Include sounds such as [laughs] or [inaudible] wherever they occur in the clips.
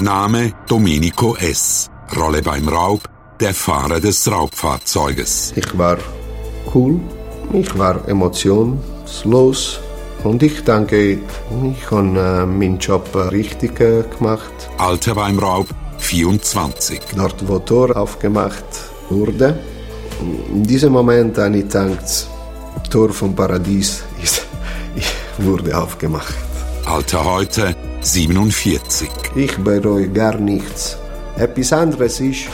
Name Domenico S. Rolle beim Raub, der Fahrer des Raubfahrzeuges. Ich war cool, ich war emotionslos und ich denke, ich habe äh, meinen Job richtig äh, gemacht. Alter beim Raub 24. Dort, wo Tor aufgemacht wurde, in diesem Moment habe ich gedacht, Tor vom Paradies ist, [laughs] wurde aufgemacht. Alter heute 47. Ich bereue gar nichts. Etwas anderes ist,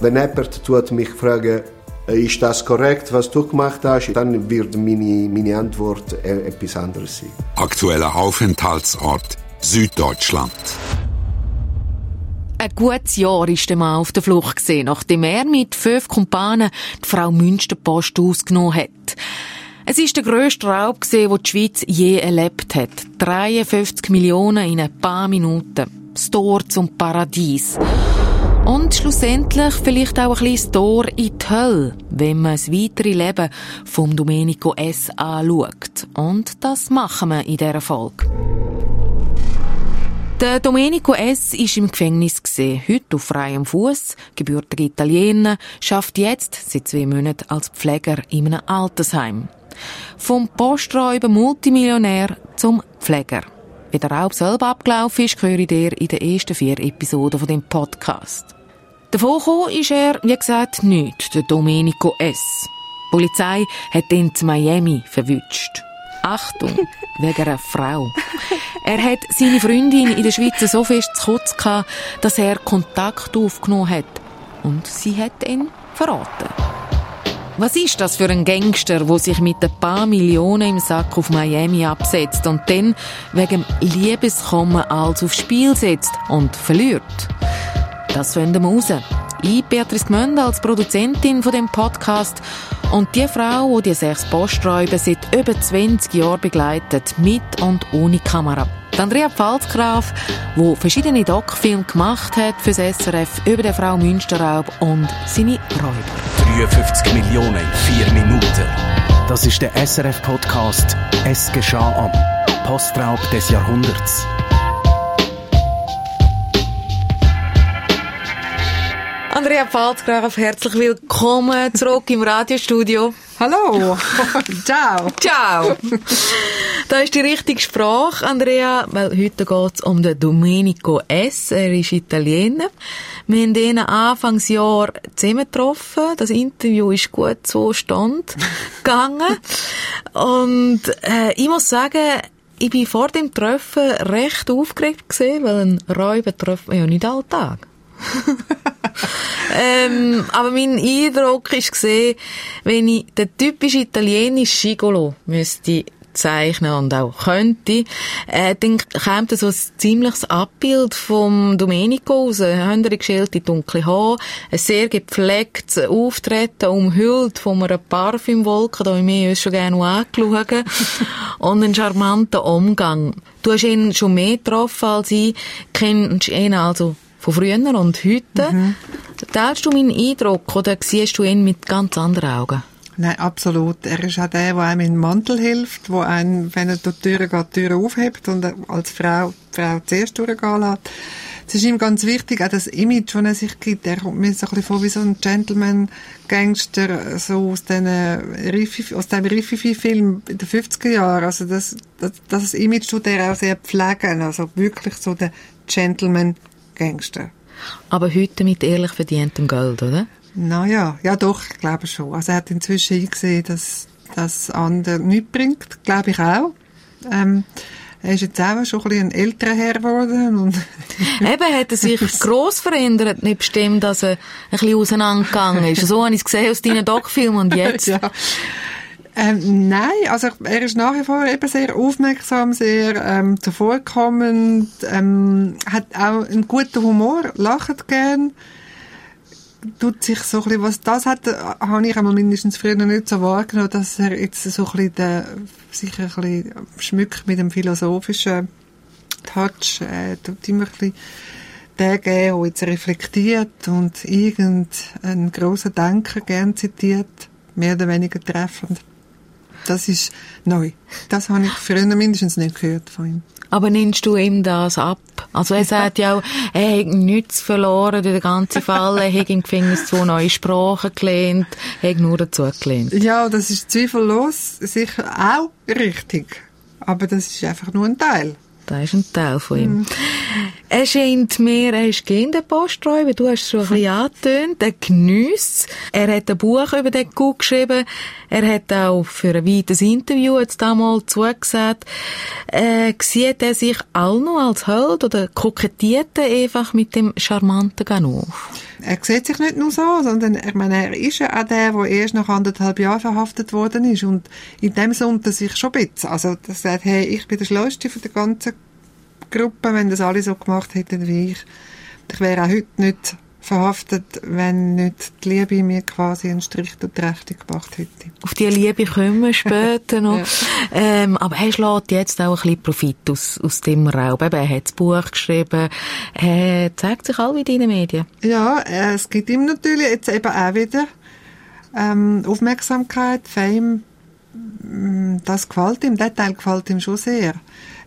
wenn jemand tut mich fragen, ist das korrekt, was du gemacht hast, dann wird meine, meine Antwort e- etwas anderes sein. Aktueller Aufenthaltsort Süddeutschland. Ein gutes Jahr ist der Mann auf der Flucht gesehen, nachdem er mit fünf Kumpanen die Frau Münsterpost ausgenommen hat. Es ist der grösste Raub gesehen, den die Schweiz je erlebt hat. 53 Millionen in ein paar Minuten. Das Tor zum Paradies. Und schlussendlich vielleicht auch ein kleines Tor in die Hölle, wenn man das weitere Leben vom Domenico S. anschaut. Und das machen wir in dieser Folge. Der Domenico S. ist im Gefängnis gesehen, heute auf freiem Fuß, gebürtiger Italiener, schafft jetzt seit zwei Monaten als Pfleger in einem Altersheim. Vom Posträuber Multimillionär zum Pfleger. Wie der Raub selber abgelaufen ist, höre ich dir in den ersten vier Episoden von dem Podcast. Davon gekommen ist er, wie gesagt, nicht, der Domenico S. Die Polizei hat ihn zu Miami verwünscht. Achtung, [laughs] wegen einer Frau. Er hat seine Freundin in der Schweiz so fest zu kurz gehabt, dass er Kontakt aufgenommen hat. Und sie hat ihn verraten. Was ist das für ein Gangster, wo sich mit ein paar Millionen im Sack auf Miami absetzt und dann wegen Liebeskommen alles aufs Spiel setzt und verliert? Das finden wir raus. Ich, Beatrice Gmönd, als Produzentin von dem Podcast und die Frau, die die sechs Posträuber seit über 20 Jahren begleitet, mit und ohne Kamera. Die Andrea Pfalzgraf, die verschiedene Doc-Filme gemacht hat fürs SRF über den Frau Münsterraub und seine Räuber. 53 Millionen in vier Minuten. Das ist der SRF-Podcast Es geschah am Postraub des Jahrhunderts. Andrea Pfalzgraf, herzlich willkommen zurück im Radiostudio. Hallo. [laughs] Ciao. Ciao. Da ist die richtige Sprache, Andrea, weil heute geht es um den Domenico S. Er ist Italiener. Wir haben ihn Anfangsjahr zusammen getroffen. Das Interview ist gut so stand [laughs] gegangen. Und äh, ich muss sagen, ich bin vor dem Treffen recht aufgeregt gesehen, weil ein Räuber trifft man ja nicht alltag. [laughs] [laughs] ähm, aber mein Eindruck ist gesehen, wenn ich den typisch italienischen Gigolo müsste zeichnen und auch könnte, äh, dann kommt so ein ziemliches Abbild vom Domenico raus. Haben geschelte dunkle Haare, ein sehr gepflegtes Auftreten, umhüllt von einer Parfümwolke, da ich mir schon gerne angeschaut, [laughs] und einen charmanten Umgang. Du hast ihn schon mehr getroffen als ich, kennst ihn also von früher und heute. Mhm. Teilst du meinen Eindruck oder siehst du ihn mit ganz anderen Augen? Nein, absolut. Er ist auch der, der einem in den Mantel hilft, der einen, wenn er durch die Tür geht, die Tür aufhebt und als Frau, die Frau zuerst durchgehen lässt. Es ist ihm ganz wichtig, auch das Image, das er sich gibt. Er kommt mir so ein bisschen vor wie so ein Gentleman-Gangster, so aus, den Riffi, aus dem Riffifi-Film in den 50er Jahren. Also das, das, das Image tut er auch sehr pflegen. Also wirklich so der Gentleman Gangster. Aber heute mit ehrlich verdientem Geld, oder? Naja, ja doch, ich glaube schon. Also er hat inzwischen eingesehen, dass das andere nichts bringt, glaube ich auch. Ähm, er ist jetzt auch schon ein, bisschen ein älterer Herr geworden. Und [laughs] Eben, hat er sich [laughs] gross verändert, nebst dem, dass er ein bisschen auseinandergegangen ist. So habe ich es gesehen aus deinen Doc-Filmen und jetzt. [laughs] ja. Ähm, nein, also er ist nach wie vor eben sehr aufmerksam, sehr ähm, zuvorkommend, ähm, hat auch einen guten Humor, lacht gern, tut sich so ein bisschen, was das hat, äh, habe ich einmal mindestens früher nicht so wahrgenommen, dass er jetzt so ein bisschen den, sich ein bisschen schmückt mit dem philosophischen Touch, äh, tut immer ein bisschen der geben, der jetzt reflektiert und irgendeinen grossen Denker gern zitiert, mehr oder weniger treffend. Das ist neu. Das habe ich früher mindestens nicht gehört von ihm. Aber nimmst du ihm das ab? Also er sagt ja auch, er hat nichts verloren durch den ganzen Fall, er hat im Gefängnis zwei neue Sprachen gelernt, er hat nur dazu gelernt. Ja, das ist zweifellos sicher auch richtig. Aber das ist einfach nur ein Teil. Das ist ein Teil von ihm. Mhm. Er scheint mir, er ist gegen den Posträuber, du hast es schon ein bisschen angetönt, er geniesst Er hat ein Buch über den Coup geschrieben, er hat auch für ein weites Interview jetzt damals zugesagt. Äh, sieht er sich auch noch als Held oder kokettiert er einfach mit dem charmanten Ganov? Er sieht sich nicht nur so, sondern ich meine, er ist ja auch der, der erst nach anderthalb Jahren verhaftet worden ist und in dem sonnt er sich schon ein bisschen. Also, er sagt, hey, ich bin der Schlauste von der ganzen Gruppe, wenn das alle so gemacht hätten wie ich. Ich wäre auch heute nicht verhaftet, wenn nicht die Liebe mir quasi einen Strich durch die Rechnung gemacht hätte. Auf die Liebe kommen wir später noch. [laughs] ja. ähm, aber er schlägt jetzt auch ein bisschen Profit aus, aus dem Raub. Eben, er hat das Buch geschrieben, er zeigt sich all in den Medien. Ja, äh, es gibt ihm natürlich jetzt eben auch wieder ähm, Aufmerksamkeit, Fame, mm, das gefällt ihm, der Teil gefällt ihm schon sehr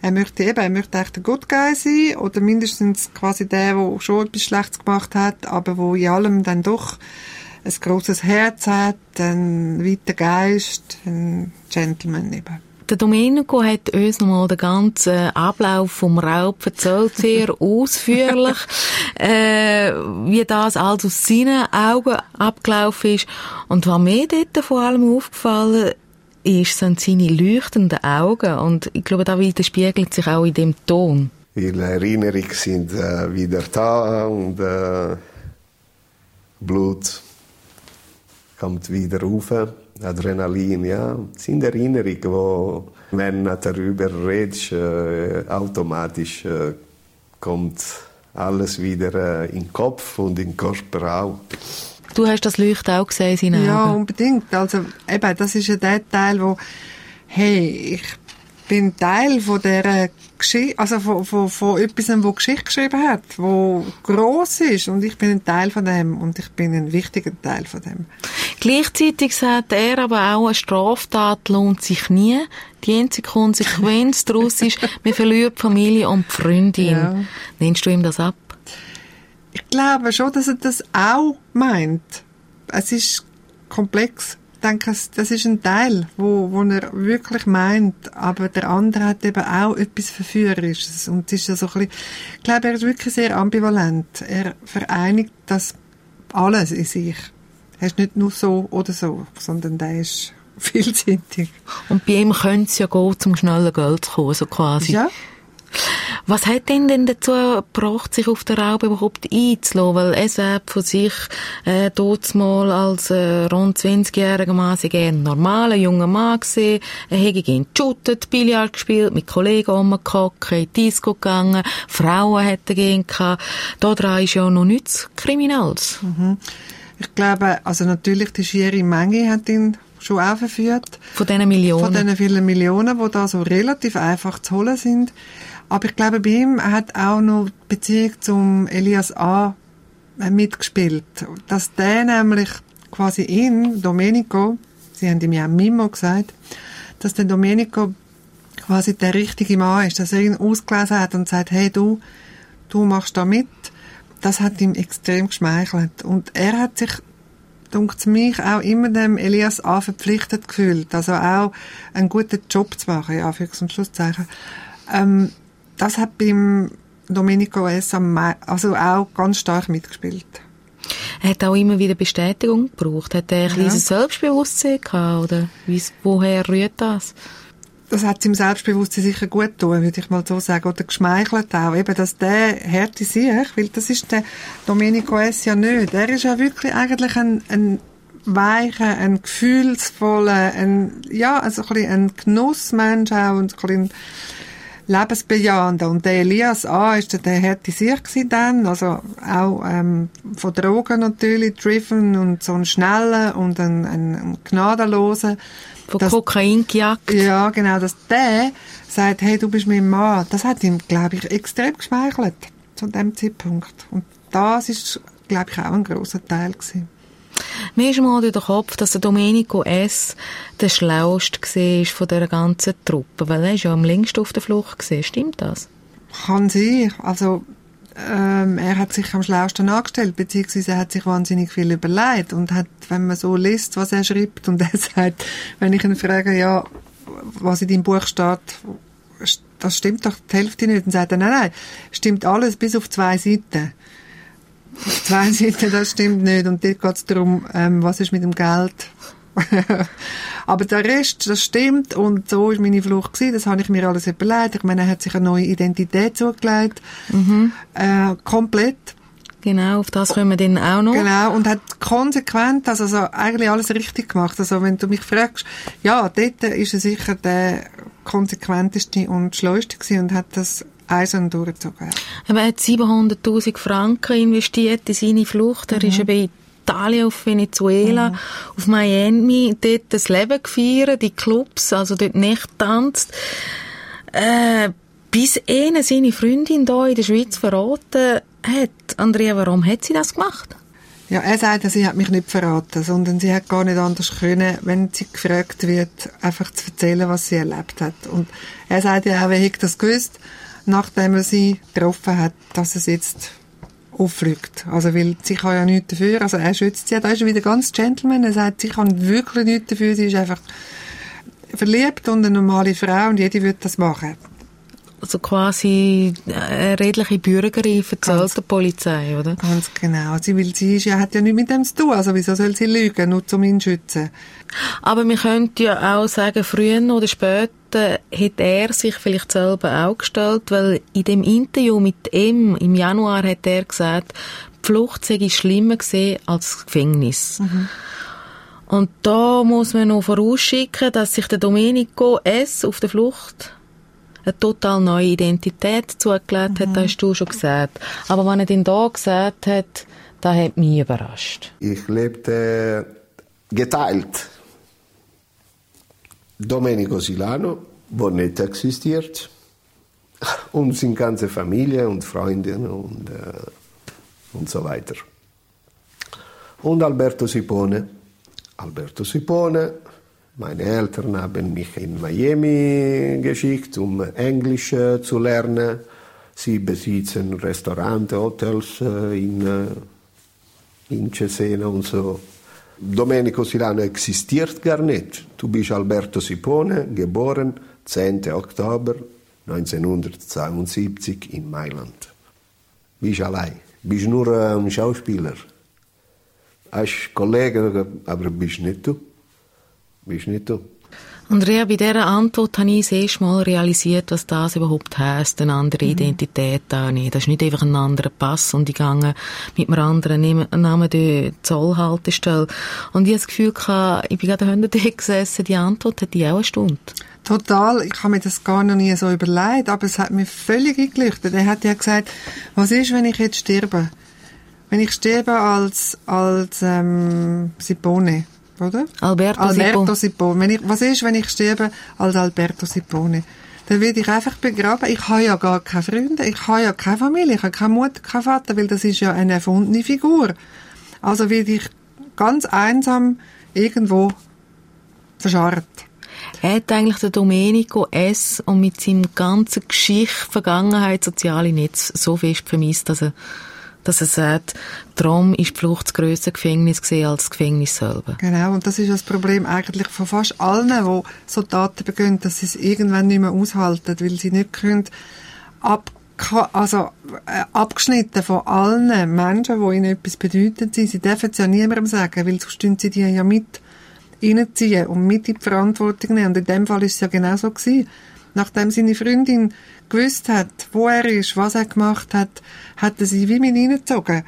er möchte eben, er möchte echt ein Good Guy sein oder mindestens quasi der, der schon etwas Schlechtes gemacht hat, aber wo in allem dann doch ein großes Herz hat, ein weiter Geist, ein Gentleman eben. Der Domenico hat uns nochmal den ganzen Ablauf vom Raub erzählt, sehr [laughs] ausführlich, äh, wie das alles aus seinen Augen abgelaufen ist. Und was mir dort vor allem aufgefallen ist, sind seine leuchtenden Augen. Und ich glaube, da widerspiegelt sich auch in dem Ton. Viele Erinnerungen sind äh, wieder da und äh, Blut kommt wieder rauf. Adrenalin, ja. Das sind Erinnerungen, wo, wenn du darüber redest, äh, automatisch äh, kommt alles wieder äh, in den Kopf und in den Körper auch. Du hast das Leuchten auch gesehen in Ja, unbedingt. Also eben, das ist ja der Teil, wo, hey, ich bin Teil von der Geschichte, also von, von, von etwas, wo Geschichte geschrieben hat, wo groß ist und ich bin ein Teil von dem und ich bin ein wichtiger Teil von dem. Gleichzeitig sagt er aber auch, eine Straftat lohnt sich nie. Die einzige Konsequenz daraus ist, [laughs] man verliert Familie und Freundin. Ja. Nennst du ihm das ab? Ich glaube schon, dass er das auch meint. Es ist komplex. Ich denke, das ist ein Teil, wo, wo er wirklich meint, aber der andere hat eben auch etwas Verführerisches. Und es ist ja so ein bisschen, ich glaube, er ist wirklich sehr ambivalent. Er vereinigt das alles in sich. Er ist nicht nur so oder so, sondern der ist [laughs] vielseitig. Und bei ihm könnte es ja gehen, zum schnellen Geld zu kommen, so quasi. Ja, was hat ihn denn dazu gebracht, sich auf den Raub überhaupt einzulassen? Weil er sagt von sich, äh, dort mal als äh, rund 20-jähriger Mann sei ein normaler junger Mann gewesen. Er hätte gegen geshootet, Billard gespielt, mit Kollegen rumgehockt, in die Disco gegangen, Frauen hätte gehen gehabt. Da dran ist ja noch nichts Kriminelles. Mhm. Ich glaube, also natürlich die schiere Menge hat ihn schon auch verführt. Von diesen Millionen? Von diesen vielen Millionen, die da so relativ einfach zu holen sind. Aber ich glaube, bei ihm hat auch noch Beziehung zum Elias A. mitgespielt. Dass der nämlich quasi ihn, Domenico, sie haben ihm ja Mimo gesagt, dass der Domenico quasi der richtige Mann ist, dass er ihn ausgelesen hat und sagt, hey du, du machst da mit. Das hat ihm extrem geschmeichelt. Und er hat sich dunkt mich auch immer dem Elias A. verpflichtet gefühlt, also auch einen guten Job zu machen, ja, für zum Schlusszeichen. Ähm, das hat beim Domenico S. also auch ganz stark mitgespielt. Er hat auch immer wieder Bestätigung gebraucht. Hat er ein ja. kleines Selbstbewusstsein gehabt, oder woher rührt das? Das hat seinem Selbstbewusstsein sicher gut getan, würde ich mal so sagen. Oder geschmeichelt auch. Eben, dass der Härte sich, weil das ist der Domenico S. ja nicht. Er ist ja wirklich eigentlich ein, ein weicher, ein gefühlsvoller, ein, ja, also ein, ein Genussmensch auch und ein bisschen lebensbejahender. Und der Elias A. ist der, der hätte sich dann, also auch ähm, von Drogen natürlich driven und so ein schneller und ein, ein, ein gnadenloser. Von dass, Kokain gejagt. Ja, genau, dass der sagt, hey, du bist mein Mann, das hat ihm, glaube ich, extrem geschmeichelt zu dem Zeitpunkt. Und das ist, glaube ich, auch ein großer Teil gewesen. Mir ist mal durch den Kopf, dass der Domenico S. der schlauste war von dieser ganzen Truppe, weil er ist ja am längsten auf der Flucht gesehen. Stimmt das? Kann sein. Also, ähm, er hat sich am schlausten angestellt, beziehungsweise er hat sich wahnsinnig viel überlegt und hat, wenn man so liest, was er schreibt und er [laughs] sagt, wenn ich ihn frage, ja, was in deinem Buch steht, das stimmt doch die Hälfte nicht, dann sagt er, nein, nein, stimmt alles bis auf zwei Seiten [laughs] zwei Seiten, das stimmt nicht. Und dort geht es darum, ähm, was ist mit dem Geld. [laughs] Aber der Rest, das stimmt. Und so ist meine Flucht gewesen. Das habe ich mir alles überlegt. Ich meine, er hat sich eine neue Identität zugelegt. Mhm. Äh, komplett. Genau, auf das können wir dann auch noch. Genau, und hat konsequent, also, also eigentlich alles richtig gemacht. Also wenn du mich fragst, ja, dort ist er sicher der konsequenteste und schleuste gewesen und hat das Eisen durchgezogen. Er hat 700'000 Franken investiert in seine Flucht. Er mhm. ist bei Italien, auf Venezuela, mhm. auf Miami, dort das Leben gefeiert, die Clubs, also dort nicht tanzt. Äh, bis eine seine Freundin hier in der Schweiz verraten hat. Andrea, warum hat sie das gemacht? Ja, er sagt, sie hat mich nicht verraten, sondern sie hat gar nicht anders können, wenn sie gefragt wird, einfach zu erzählen, was sie erlebt hat. Und er sagt ja auch, wer hätte das gewusst? Nachdem er sie getroffen hat, dass es jetzt auffliegt. Also, weil sie kann ja nichts dafür. Also, er schützt sie. Da ist er wieder ganz Gentleman. Er sagt, sie kann wirklich nichts dafür. Sie ist einfach verliebt und eine normale Frau und jede würde das machen. Also quasi eine redliche Bürgerin erzählt der Polizei, oder? Ganz genau. Sie, will, sie ist, ja, hat ja nichts mit dem zu tun. Also wieso soll sie lügen, nur um ihn zu schützen? Aber wir könnten ja auch sagen, früher oder später hat er sich vielleicht selber auch gestellt, weil in dem Interview mit ihm im Januar hat er gesagt, die Flucht sei schlimmer gesehen als das Gefängnis. Mhm. Und da muss man noch vorausschicken, dass sich der Domenico S. auf der Flucht eine total neue Identität zugelegt hat, mhm. das hast du schon gesagt. Aber wenn er ihn da gesagt hat, das hat mich überrascht. Ich lebte geteilt. Domenico Silano, nicht existiert, und seine ganze Familie und Freunde und, äh, und so weiter. Und Alberto Sipone. Alberto Sipone meine Eltern haben mich in Miami geschickt, um Englisch äh, zu lernen. Sie besitzen Restaurants, Hotels äh, in, äh, in Cesena und so. Domenico Silano existiert gar nicht. Du bist Alberto Sipone, geboren 10. Oktober 1972 in Mailand. Bist allein. Bist nur ein Schauspieler. Hast Kollegen, aber bist nicht du. Bist nicht du? Andrea, bei dieser Antwort habe ich das erste Mal realisiert, was das überhaupt heisst, eine andere mhm. Identität annehmen. Das ist nicht einfach ein anderer Pass und ich gehe mit einem anderen Namen die Zollhaltestelle. Und ich habe das Gefühl, ich bin gerade [laughs] hinter dir gesessen, die Antwort hat die auch eine Stunde. Total. Ich habe mir das gar noch nie so überlegt, aber es hat mir völlig eingeleuchtet. Er hat ja gesagt, was ist, wenn ich jetzt sterbe? Wenn ich sterbe als, als ähm, Sipone oder? Alberto, Alberto Sipone. Wenn ich, was ist, wenn ich sterbe als Alberto Sipone? Dann werde ich einfach begraben. Ich habe ja gar keine Freunde, ich habe ja keine Familie, ich habe keine Mutter, keinen Vater, weil das ist ja eine erfundene Figur. Also werde ich ganz einsam irgendwo verscharrt. Er hat eigentlich der Domenico S. und mit seinem ganzen Geschichte, Vergangenheit, soziale Netz so fest vermisst, dass er dass er sagt, darum ist die Flucht das grösste Gefängnis als das Gefängnis selber. Genau, und das ist das Problem eigentlich von fast allen, die so Taten begehen, dass sie es irgendwann nicht mehr aushalten, weil sie nicht können ab also äh, abgeschnitten von allen Menschen, die ihnen etwas bedeuten sind. Sie dürfen es ja niemandem sagen, weil sonst sie die ja mit reinziehen und mit in die Verantwortung nehmen. Und in dem Fall ist es ja genau so gewesen. Nachdem seine Freundin gewusst hat, wo er ist, was er gemacht hat, hat er sie wie mit reingezogen.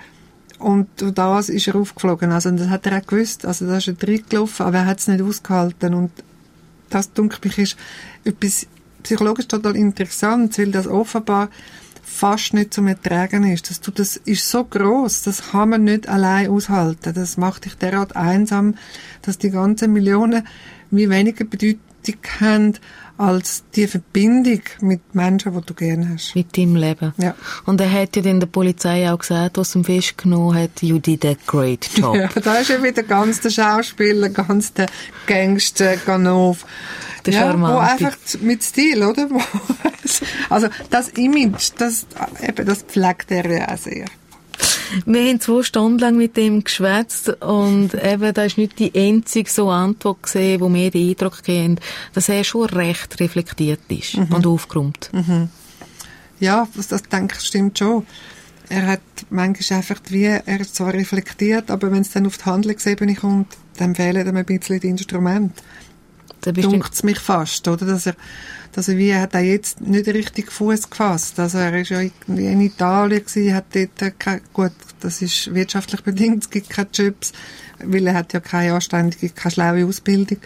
Und das ist er aufgeflogen. Also, das hat er auch gewusst. Also, da ist er reingelaufen, aber er hat es nicht ausgehalten. Und das, denke ich, ist etwas psychologisch total interessant, weil das offenbar fast nicht zum Ertragen ist. Das, das ist so groß, das kann man nicht allein aushalten. Das macht dich derart einsam, dass die ganzen Millionen wie weniger bedeuten wichtig haben als die Verbindung mit Menschen, die du gerne hast. Mit deinem Leben. Ja. Und er hat ja dann der Polizei auch gesagt, was ihm festgenommen hat, you did a great job. Ja, da ist ja wieder ganz der Schauspieler, ganz der Gangster, Ganov. Der ja, wo Charmante. einfach mit Stil, oder? [laughs] Wo- also das Image, das, eben, das pflegt er ja auch sehr. Wir haben zwei Stunden lang mit ihm geschwätzt und eben, da ist nicht die einzige so Antwort gesehen, wo wir den Eindruck haben, dass er schon recht reflektiert ist und aufgeräumt. Ja, das, das denke ich stimmt schon. Er hat manchmal einfach wie, er ist zwar reflektiert, aber wenn es dann auf die Handlungsebene kommt, dann fehlen ihm ein bisschen die Instrumente. Da Dunkt es mich fast, oder? Dass er, er wie, er hat auch jetzt nicht richtig Fuß gefasst. Also er ist ja irgendwie in Italien gewesen, hat dort kein, gut, das ist wirtschaftlich bedingt, es gibt keine Jobs, weil er hat ja keine anständige, keine schlaue Ausbildung.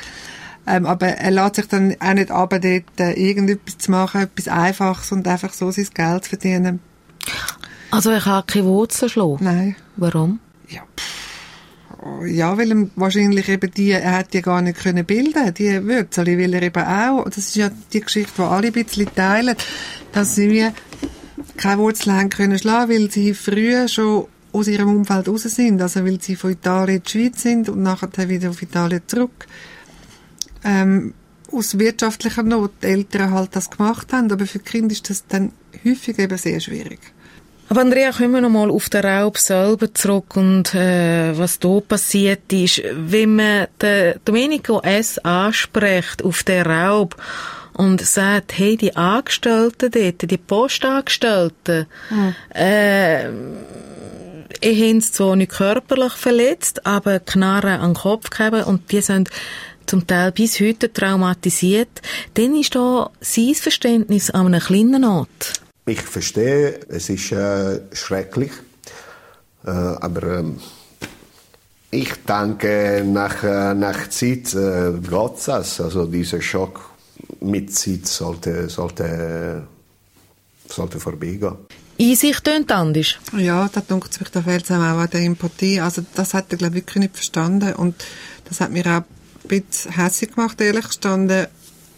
Ähm, aber er lässt sich dann auch nicht aber dort äh, irgendetwas zu machen, etwas Einfaches und einfach so sein Geld verdienen. Also er kann keine Wurzeln schlagen. Nein. Warum? Ja, pff. Ja, weil ihm wahrscheinlich eben die, er hat die gar nicht können bilden, die Wurzeln, weil er eben auch, das ist ja die Geschichte, die alle ein bisschen teilen, dass sie wie keine Wurzeln haben können schlagen, weil sie früher schon aus ihrem Umfeld raus sind, also weil sie von Italien in die Schweiz sind und nachher wieder auf Italien zurück. Ähm, aus wirtschaftlicher Not die Eltern halt das gemacht haben, aber für Kinder ist das dann häufig eben sehr schwierig. Aber Andrea, kommen wir noch mal auf den Raub selber zurück und äh, was da passiert ist. Wenn man den Domenico S. anspricht auf den Raub und sagt, hey, die Angestellten dort, die Postangestellten, äh, ich haben sie zwar nicht körperlich verletzt, aber Knarren an den Kopf gegeben und die sind zum Teil bis heute traumatisiert, dann ist da sein Verständnis an einem kleinen Ort. Ich verstehe, es ist äh, schrecklich, äh, aber ähm, ich denke, nach, äh, nach Zeit äh, geht das. Also dieser Schock mit Zeit sollte, sollte, sollte vorbeigehen. Einsicht tönt anders. Ja, da dunkt mich, da fehlt es auch an der Empathie. Also das hat er, glaube ich, wirklich nicht verstanden. Und das hat mir auch ein bisschen hässlich gemacht, ehrlich gestanden.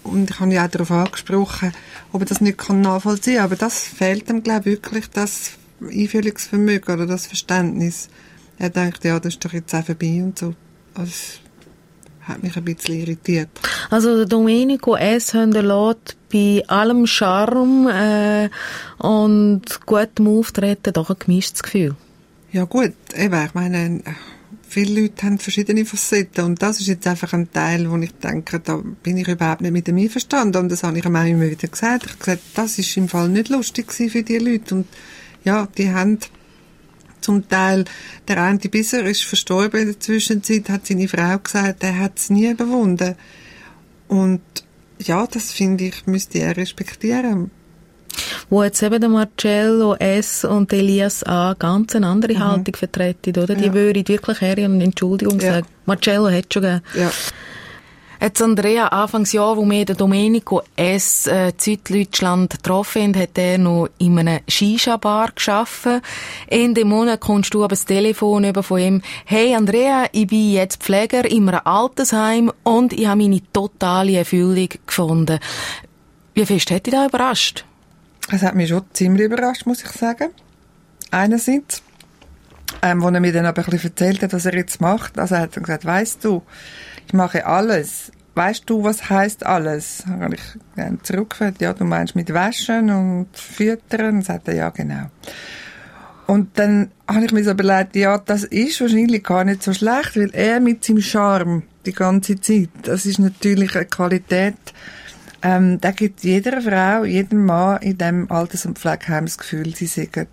Und ich habe ja auch darauf angesprochen, ob er das nicht kann nachvollziehen kann. Aber das fehlt ihm, glaube ich, wirklich, das Einfühlungsvermögen oder das Verständnis. Er denkt, ja, das ist doch jetzt auch vorbei und so. Das hat mich ein bisschen irritiert. Also der Domenico S. hinterlässt bei allem Charme äh, und gutem Auftreten doch ein gemischtes Gefühl. Ja gut, eben, ich meine, viele Leute haben verschiedene Facetten und das ist jetzt einfach ein Teil, wo ich denke, da bin ich überhaupt nicht mit ihm einverstanden und das habe ich ihm auch immer wieder gesagt. Ich habe gesagt, das ist im Fall nicht lustig für die Leute und ja, die haben zum Teil, der eine Bisser ist verstorben in der Zwischenzeit, hat seine Frau gesagt, er hat es nie überwunden. Und ja, das finde ich, müsste er respektieren. Wo jetzt eben der Marcello S. und Elias A. ganz eine andere Haltung vertreten, oder? Die Ja. würden wirklich her und Entschuldigung Ja. sagen. Marcello hat schon gegeben. Ja. Jetzt Andrea, Anfangsjahr, wo wir den Domenico S. Äh, in Süddeutschland getroffen haben, hat er noch in einer Shisha-Bar geschaffen. Ende Monat kommst du aber das Telefon über von ihm. Hey Andrea, ich bin jetzt Pfleger in einem Altersheim und ich habe meine totale Erfüllung gefunden. Wie fest hat dich das überrascht? Es hat mich schon ziemlich überrascht, muss ich sagen. Einerseits, ähm, wo er mir dann aber ein bisschen erzählt hat, was er jetzt macht. Also er hat dann gesagt, weißt du, ich mache alles. Weißt du, was heißt alles? Dann habe ich zurückgefragt, ja, du meinst mit Waschen und Füttern? Dann sagt er, ja, genau. Und dann habe ich mir so überlegt, ja, das ist wahrscheinlich gar nicht so schlecht, weil er mit seinem Charme die ganze Zeit, das ist natürlich eine Qualität, ähm, da gibt jeder Frau, jedem Mann in dem Alters- und Pflegeheim das Gefühl, sie sagen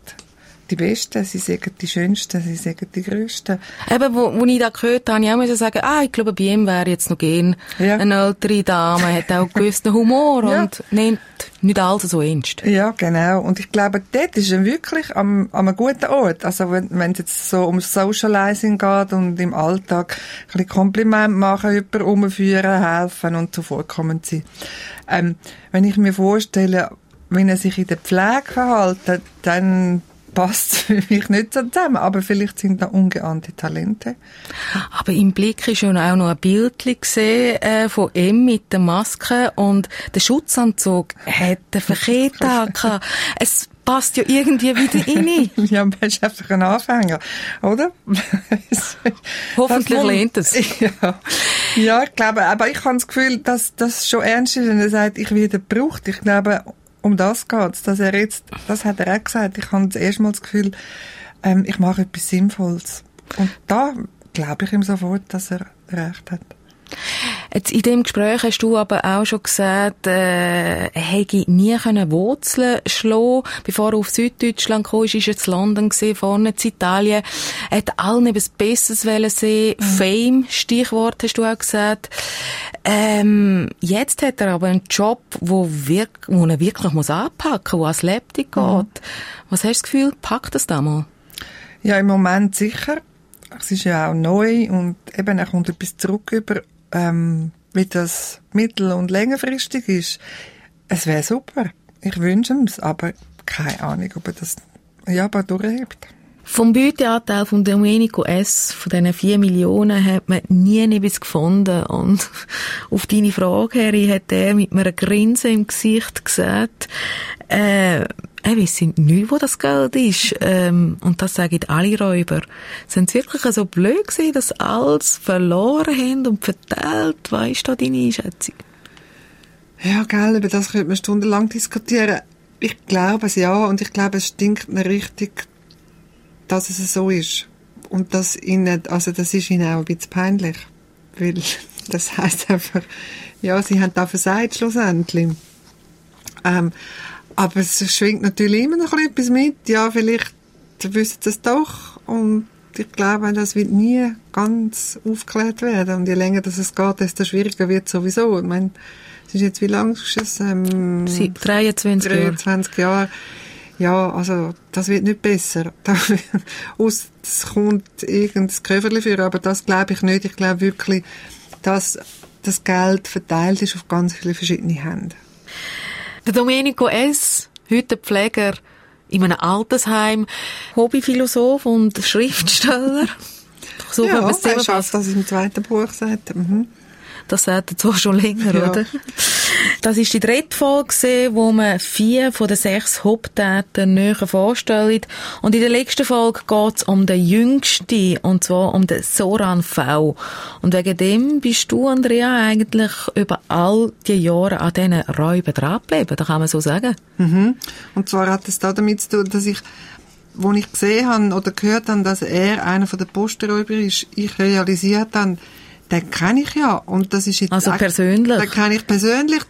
die Besten, sie sagen die Schönsten, sie sagen die Größten. Eben, wo, wo ich das gehört habe, ich auch müssen sagen, ah, ich glaube, bei ihm wäre jetzt noch gehen. Ja. Eine ältere Dame hat auch einen gewissen Humor [laughs] Ja. und nimmt nicht alles so ernst. Ja, genau. Und ich glaube, dort ist er wirklich am, am einem guten Ort. Also wenn wenn es jetzt so um Socializing geht und im Alltag ein bisschen Kompliment machen, jemanden umführen, helfen und zuvorkommend sein. Ähm, wenn ich mir vorstelle, wenn er sich in der Pflege verhält, dann passt [laughs] für mich nicht so zusammen, aber vielleicht sind da ungeahnte Talente. Aber im Blick ist ja auch noch ein Bild gesehen äh, von ihm mit der Maske und der Schutzanzug hat Verkehrtag [laughs] gehabt. Es passt ja irgendwie wieder [laughs] rein. ja, man ist einfach ein Anfänger, oder? Hoffentlich lehnt es. Ja. ja, ich glaube, aber ich habe das Gefühl, dass das schon ernst ist, wenn er sagt, ich werde gebraucht. Ich glaube, um das geht's, dass er jetzt, das hat er auch gesagt, ich habe das erste Mal das Gefühl, ähm, ich mache etwas Sinnvolles. Und da glaube ich ihm sofort, dass er recht hat. Jetzt in dem Gespräch hast du aber auch schon gesagt, äh, hätte nie können Wurzeln schlagen Bevor er auf Süddeutschland kam, ist er in London gesehen, vorne in Italien. Er hat allen etwas Besseres wollen sehen. Mhm. Fame, Stichwort hast du auch gesagt. Ähm, jetzt hat er aber einen Job, wo, wirk wo er wirklich muss anpacken muss, wo ans Laptop geht. Mhm. Was hast du das Gefühl, packt das da mal? Ja, im Moment sicher. Es ist ja auch neu und eben, er kommt etwas zurück über ähm, wie das mittel- und längerfristig ist, es wäre super. Ich wünsche es, aber keine Ahnung, ob er das ja, aber durchhebt. Vom Beuteanteil von Domenico S., von diesen vier Millionen, hat man nie etwas gefunden. Und [laughs] auf deine Frage, Harry, hat er mit einem Grinsen im Gesicht gesagt, äh, er weiss nicht, wo das Geld ist. Ähm, und das sagen alle Räuber. Sind sie wirklich so blöd gewesen, dass alles verloren haben und verteilt? Was ist da deine Einschätzung? Ja, gell, über das könnte man stundenlang diskutieren. Ich glaube es ja, und ich glaube, es stinkt mir richtig, dass es so ist. Und das ihnen, also das ist ihnen auch ein bisschen peinlich. Weil [laughs] das heißt einfach, ja, sie haben da versagt schlussendlich. Ähm, aber es schwingt natürlich immer noch etwas mit. Ja, vielleicht wissen sie es doch. Und ich glaube, das wird nie ganz aufgeklärt werden. Und je länger das es geht, desto schwieriger wird es sowieso. Ich meine, es ist jetzt, wie lange ist es? Ähm, 23 Jahre. 23 Jahre. Ja, also, das wird nicht besser. [laughs] Aus, es kommt irgendein Köfferli für, aber das glaube ich nicht. Ich glaube wirklich, dass das Geld verteilt ist auf ganz viele verschiedene Hände. Der Domenico S., heute Pfleger in einem Altersheim, Hobbyphilosoph und Schriftsteller. So ja, er schafft das im zweiten Buch, sagt mhm. Das sagt er zwar schon länger, ja. oder? Das ist die dritte Folge, wo man vier von den sechs Haupttätern näher vorstellt. Und in der letzten Folge geht es um den Jüngsten, und zwar um den Soran V. Und wegen dem bist du, Andrea, eigentlich über all die Jahre an diesen Räuben dran geblieben, da kann man so sagen. Mhm. Und zwar hat es da damit zu tun, dass ich wo ich gesehen habe oder gehört habe, dass er einer von den Postenräuber ist, ich realisiert dann, den kenne ich ja. Und das ist jetzt also persönlich? Den kenne ich persönlich.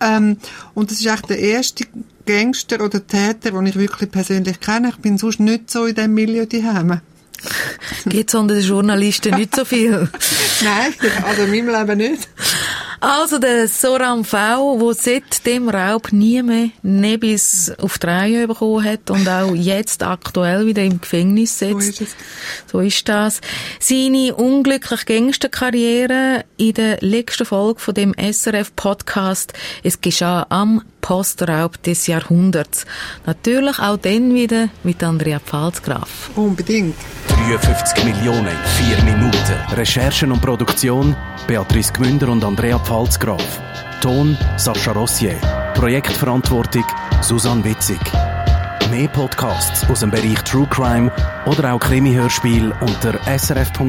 Ähm, und das ist echt der erste Gangster oder Täter, den ich wirklich persönlich kenne. Ich bin sonst nicht so in diesem Milieu daheim. Geht es unter den Journalisten nicht so viel? [laughs] Nein, also in meinem Leben nicht. Also der Soram V, der seit dem Raub nie mehr Nebis auf die Reihe bekommen hat und auch jetzt aktuell wieder im Gefängnis sitzt. So ist, es. so ist das. Seine unglücklich Gangsterkarriere in der letzten Folge von dem SRF-Podcast «Es geschah am Postraub des Jahrhunderts». Natürlich auch dann wieder mit Andrea Pfalzgraf. Unbedingt. 53 Millionen in vier Minuten. Recherchen und Produktion Beatrice Gmünder und Andrea Pfalzgraf. Ton Sascha Rossier. Projektverantwortung Susanne Witzig. Mehr Podcasts aus dem Bereich True Crime oder auch Krimi-Hörspiel unter srf.ch-audio.